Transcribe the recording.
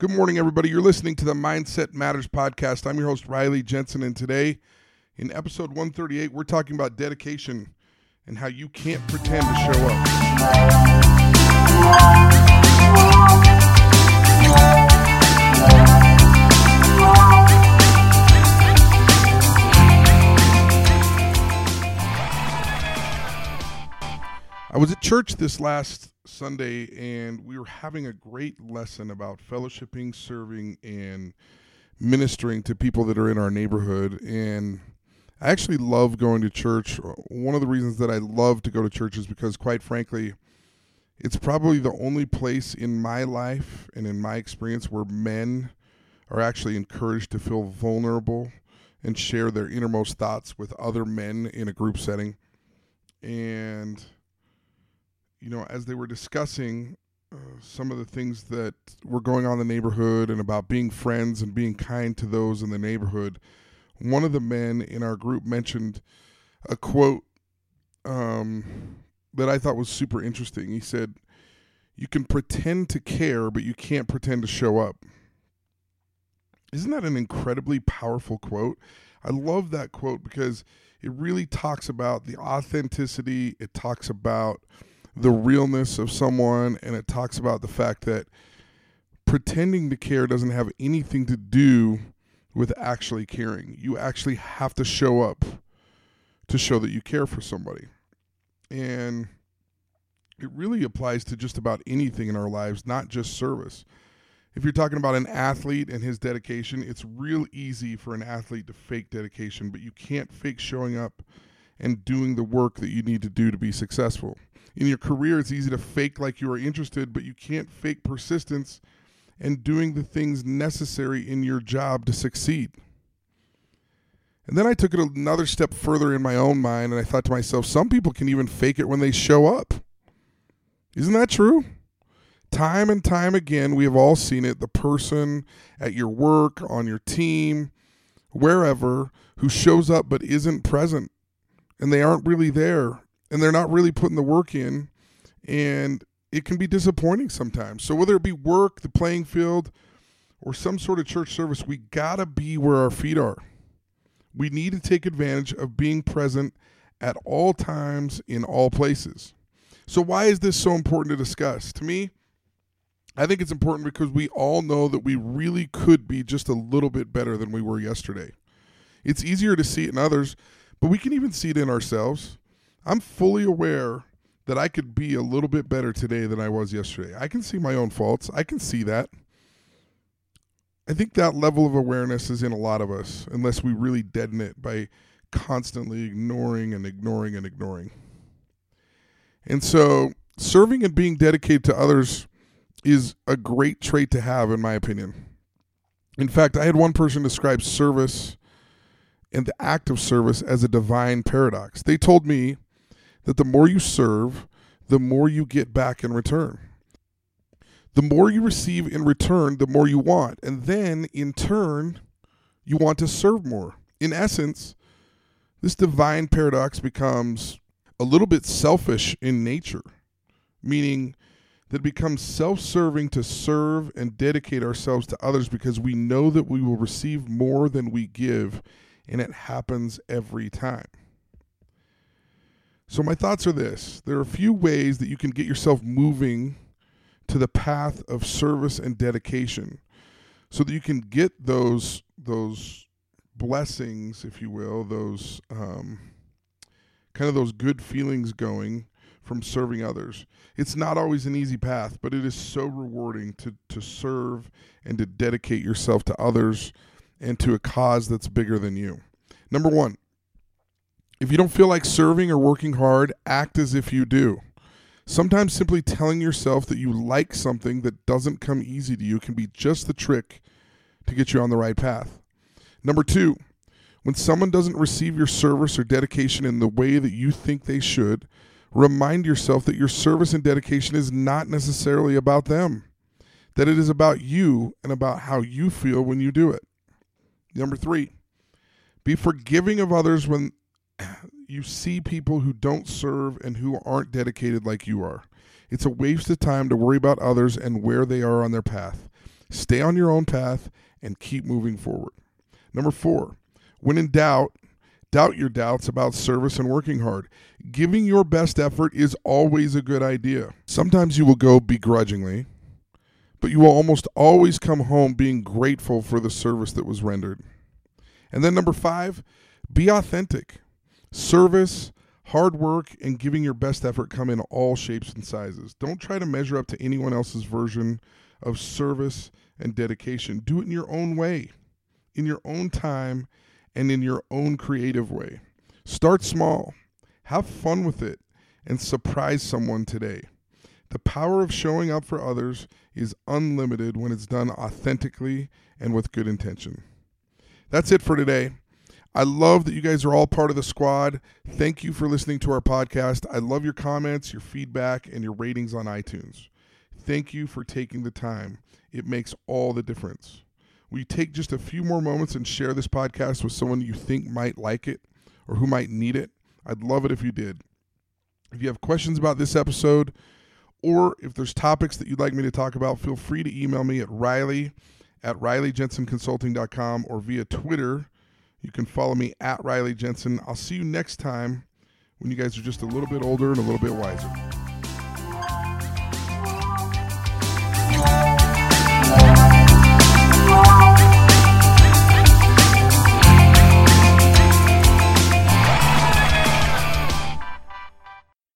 Good morning, everybody. You're listening to the Mindset Matters podcast. I'm your host, Riley Jensen, and today, in episode 138, we're talking about dedication and how you can't pretend to show up. I was at church this last Sunday and we were having a great lesson about fellowshipping, serving, and ministering to people that are in our neighborhood. And I actually love going to church. One of the reasons that I love to go to church is because, quite frankly, it's probably the only place in my life and in my experience where men are actually encouraged to feel vulnerable and share their innermost thoughts with other men in a group setting. And you know, as they were discussing uh, some of the things that were going on in the neighborhood and about being friends and being kind to those in the neighborhood, one of the men in our group mentioned a quote um, that I thought was super interesting. He said, You can pretend to care, but you can't pretend to show up. Isn't that an incredibly powerful quote? I love that quote because it really talks about the authenticity, it talks about the realness of someone and it talks about the fact that pretending to care doesn't have anything to do with actually caring. You actually have to show up to show that you care for somebody. And it really applies to just about anything in our lives, not just service. If you're talking about an athlete and his dedication, it's real easy for an athlete to fake dedication, but you can't fake showing up and doing the work that you need to do to be successful in your career, it's easy to fake like you are interested, but you can't fake persistence and doing the things necessary in your job to succeed. And then I took it another step further in my own mind, and I thought to myself, some people can even fake it when they show up. Isn't that true? Time and time again, we have all seen it. The person at your work, on your team, wherever, who shows up but isn't present, and they aren't really there and they're not really putting the work in and it can be disappointing sometimes. So whether it be work, the playing field, or some sort of church service, we got to be where our feet are. We need to take advantage of being present at all times in all places. So why is this so important to discuss? To me, I think it's important because we all know that we really could be just a little bit better than we were yesterday. It's easier to see it in others, but we can even see it in ourselves. I'm fully aware that I could be a little bit better today than I was yesterday. I can see my own faults. I can see that. I think that level of awareness is in a lot of us, unless we really deaden it by constantly ignoring and ignoring and ignoring. And so, serving and being dedicated to others is a great trait to have, in my opinion. In fact, I had one person describe service and the act of service as a divine paradox. They told me that the more you serve, the more you get back in return. The more you receive in return, the more you want. And then, in turn, you want to serve more. In essence, this divine paradox becomes a little bit selfish in nature, meaning that it becomes self serving to serve and dedicate ourselves to others because we know that we will receive more than we give, and it happens every time. So, my thoughts are this there are a few ways that you can get yourself moving to the path of service and dedication so that you can get those, those blessings, if you will, those um, kind of those good feelings going from serving others. It's not always an easy path, but it is so rewarding to, to serve and to dedicate yourself to others and to a cause that's bigger than you. Number one, if you don't feel like serving or working hard, act as if you do. Sometimes simply telling yourself that you like something that doesn't come easy to you can be just the trick to get you on the right path. Number two, when someone doesn't receive your service or dedication in the way that you think they should, remind yourself that your service and dedication is not necessarily about them, that it is about you and about how you feel when you do it. Number three, be forgiving of others when you see people who don't serve and who aren't dedicated like you are. It's a waste of time to worry about others and where they are on their path. Stay on your own path and keep moving forward. Number four, when in doubt, doubt your doubts about service and working hard. Giving your best effort is always a good idea. Sometimes you will go begrudgingly, but you will almost always come home being grateful for the service that was rendered. And then number five, be authentic. Service, hard work, and giving your best effort come in all shapes and sizes. Don't try to measure up to anyone else's version of service and dedication. Do it in your own way, in your own time, and in your own creative way. Start small, have fun with it, and surprise someone today. The power of showing up for others is unlimited when it's done authentically and with good intention. That's it for today. I love that you guys are all part of the squad. Thank you for listening to our podcast. I love your comments, your feedback, and your ratings on iTunes. Thank you for taking the time. It makes all the difference. Will you take just a few more moments and share this podcast with someone you think might like it or who might need it? I'd love it if you did. If you have questions about this episode, or if there's topics that you'd like me to talk about, feel free to email me at Riley at RileyJensenConsulting.com or via Twitter. You can follow me at Riley Jensen. I'll see you next time when you guys are just a little bit older and a little bit wiser.